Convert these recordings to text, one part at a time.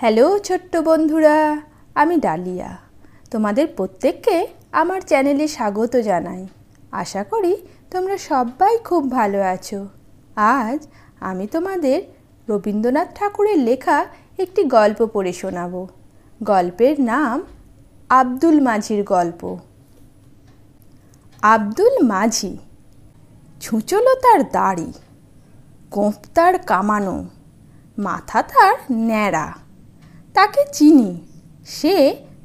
Hello ছোট্ট বন্ধুরা, আমি ডালিয়া। তোমাদের প্রত্যেককে আমার চ্যানেলে স্বাগত জানাই। আশা করি তোমরা সবাই খুব ভালো আছো। আজ আমি তোমাদের রবীন্দ্রনাথ ঠাকুরের লেখা একটি গল্প পড়ে শোনাবো। গল্পের নাম আব্দুল মাঝির গল্প। আব্দুল মাঝি ছুঁচলো তার দাড়ি গোঁফ তার কামানো, মাথা তার ন্যাড়া। তাকে চিনি। সে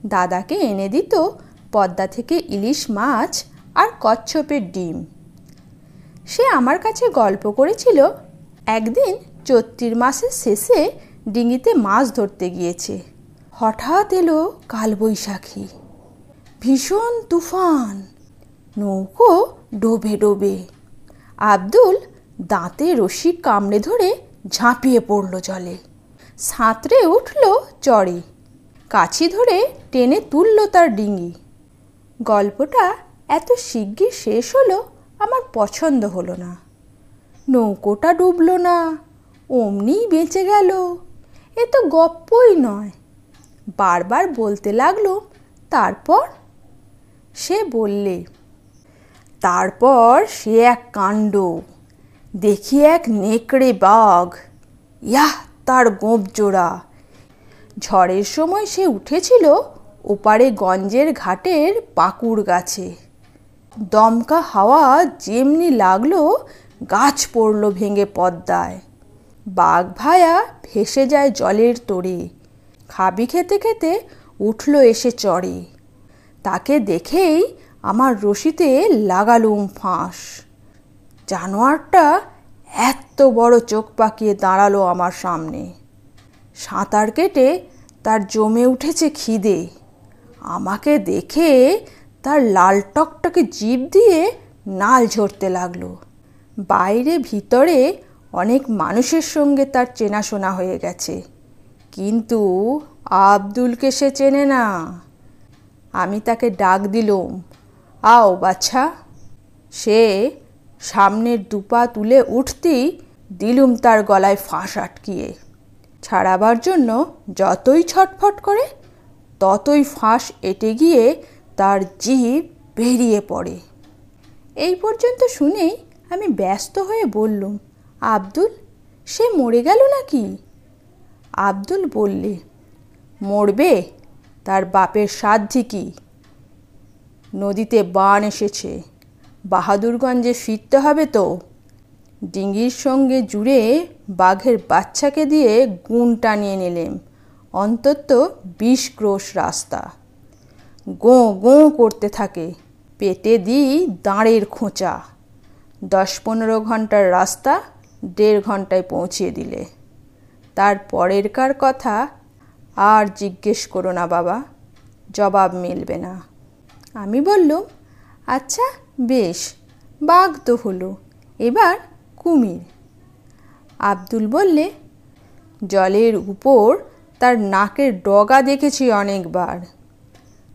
দাদাকে এনে দিত পদ্মা থেকে ইলিশ মাছ আর কচ্ছপের ডিম। সে আমার কাছে গল্প করেছিল, একদিন চৈত্রির মাসের শেষে ডিঙিতে মাছ ধরতে গিয়েছে। হঠাৎ এলো কালবৈশাখী। ভীষণ তুফান, নৌকো ডোবে ডোবে। আব্দুল দাঁতে রশি কামড়ে ধরে ঝাঁপিয়ে পড়ল জলে। সাঁতরে উঠল চড়ে। কাছি ধরে টেনে তুলল তার ডিঙি। গল্পটা এত শিগগির শেষ হলো আমার পছন্দ হলো না। নৌকোটা ডুবলো না, অমনিই বেঁচে গেল। এ তো গপ্পই নয়। বারবার বলতে লাগল, তারপর? সে বললে, তারপর সে এক কাণ্ড। দেখি এক নেকড়ে বাঘ। ইয়াহ তার গোপ জোড়া। ঝড়ের সময় সে উঠেছিল ওপারে গঞ্জের ঘাটের পাকুড় গাছে। দমকা হাওয়া যেমনি লাগল, গাছ পড়ল ভেঙে পদ্মায়। বাঘ ভায়া ভেসে যায় জলের তোড়ে খাবি খেতে খেতে উঠল এসে চড়ে তাকে দেখেই আমার রশিতে লাগালুম ফাঁস। জানোয়ারটা এত বড় চোখ পাকিয়ে দাঁড়াল আমার সামনে। সাঁতার কেটে তার জমে উঠেছে খিদে। আমাকে দেখে তার লাল টকটকে জিভ দিয়ে নাল ঝরতে লাগল। বাইরে, ভিতরে অনেক মানুষের সঙ্গে তার চেনাশোনা হয়ে গেছে। কিন্তু আব্দুলকে সে চেনে না। আমি তাকে ডাক দিলুম, আও বাচ্চা। সে সামনের দুপা তুলে উঠতেই দিলুম তার গলায় ফাঁস আটকিয়ে। ছাড়াবার জন্য যতই ছটফট করে, ততই ফাঁস এটে গিয়ে তার জিভ বেরিয়ে পড়ে। এই পর্যন্ত শুনেই আমি ব্যস্ত হয়ে বললুম, আব্দুল, সে মরে গেল নাকি? আব্দুল বললে, মরবে, তার বাপের সাধ্যি কি? নদীতে বান এসেছে। বাহাদুরগঞ্জে ফিরতে হবে তো? ডিঙ্গির সঙ্গে জুড়ে বাঘের বাচ্চাকে দিয়ে গুণ টানিয়ে নিলেম। অন্তত বিশ ক্রোশ রাস্তা। গোঁ গোঁ করতে থাকে। পেটে দিই দাঁড়ের খোঁচা। দশ পনেরো ঘণ্টার রাস্তা দেড় ঘন্টায় পৌঁছিয়ে দিলে। তার পরেরকার কথা আর জিজ্ঞেস করো না বাবা, জবাব মিলবে না। আমি বললুম আচ্ছা বেশ, বাঘ তো হলো। এবার কুমির। আব্দুল বললে, জলের উপর তার নাকের ডগা দেখেছি অনেকবার।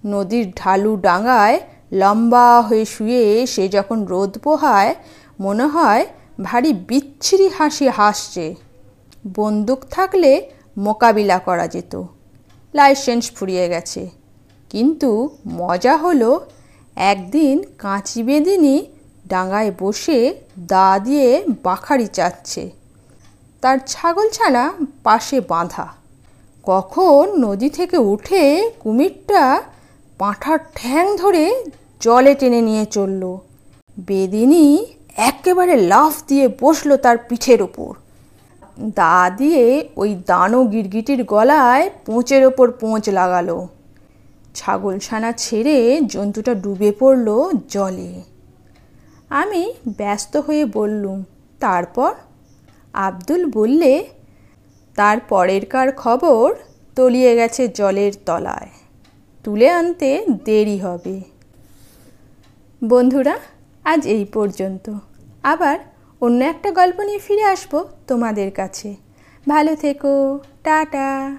নদীর ঢালু ডাঙায় লম্বা হয়ে শুয়ে সে যখন রোদ পোহায়, মনে হয় ভারী বিচ্ছিরি হাসি হাসছে। বন্দুক থাকলে মোকাবিলা করা যেত। লাইসেন্স ফুরিয়ে গেছে। কিন্তু মজা হলো একদিন কাঁচি বেদিনী ডাঙায় বসে দা দিয়ে বাখারি চাচ্ছে। তার ছাগলছানা পাশে বাঁধা। কখন নদী থেকে উঠে কুমিরটা পাঁঠার ঠ্যাং ধরে জলে টেনে নিয়ে চলল। বেদিনী একেবারে লাফ দিয়ে বসল তার পিঠের ওপর। দা দিয়ে ওই দানো গিরগিটির গলায় পোঁচের ওপর পোঁচ লাগালো। ছাগলছানা ছেড়ে জন্তুটা ডুবে পড়ল জলে। আমি ব্যস্ত হয়ে বললুম, তারপর? আব্দুল বললে, তার পরেরকার খবর? তলিয়ে গেছে জলের তলায়। তুলে আনতে দেরি হবে। বন্ধুরা, আজ এই পর্যন্ত। আবার অন্য একটা গল্প নিয়ে ফিরে আসব তোমাদের কাছে। ভালো থেকো, টাটা।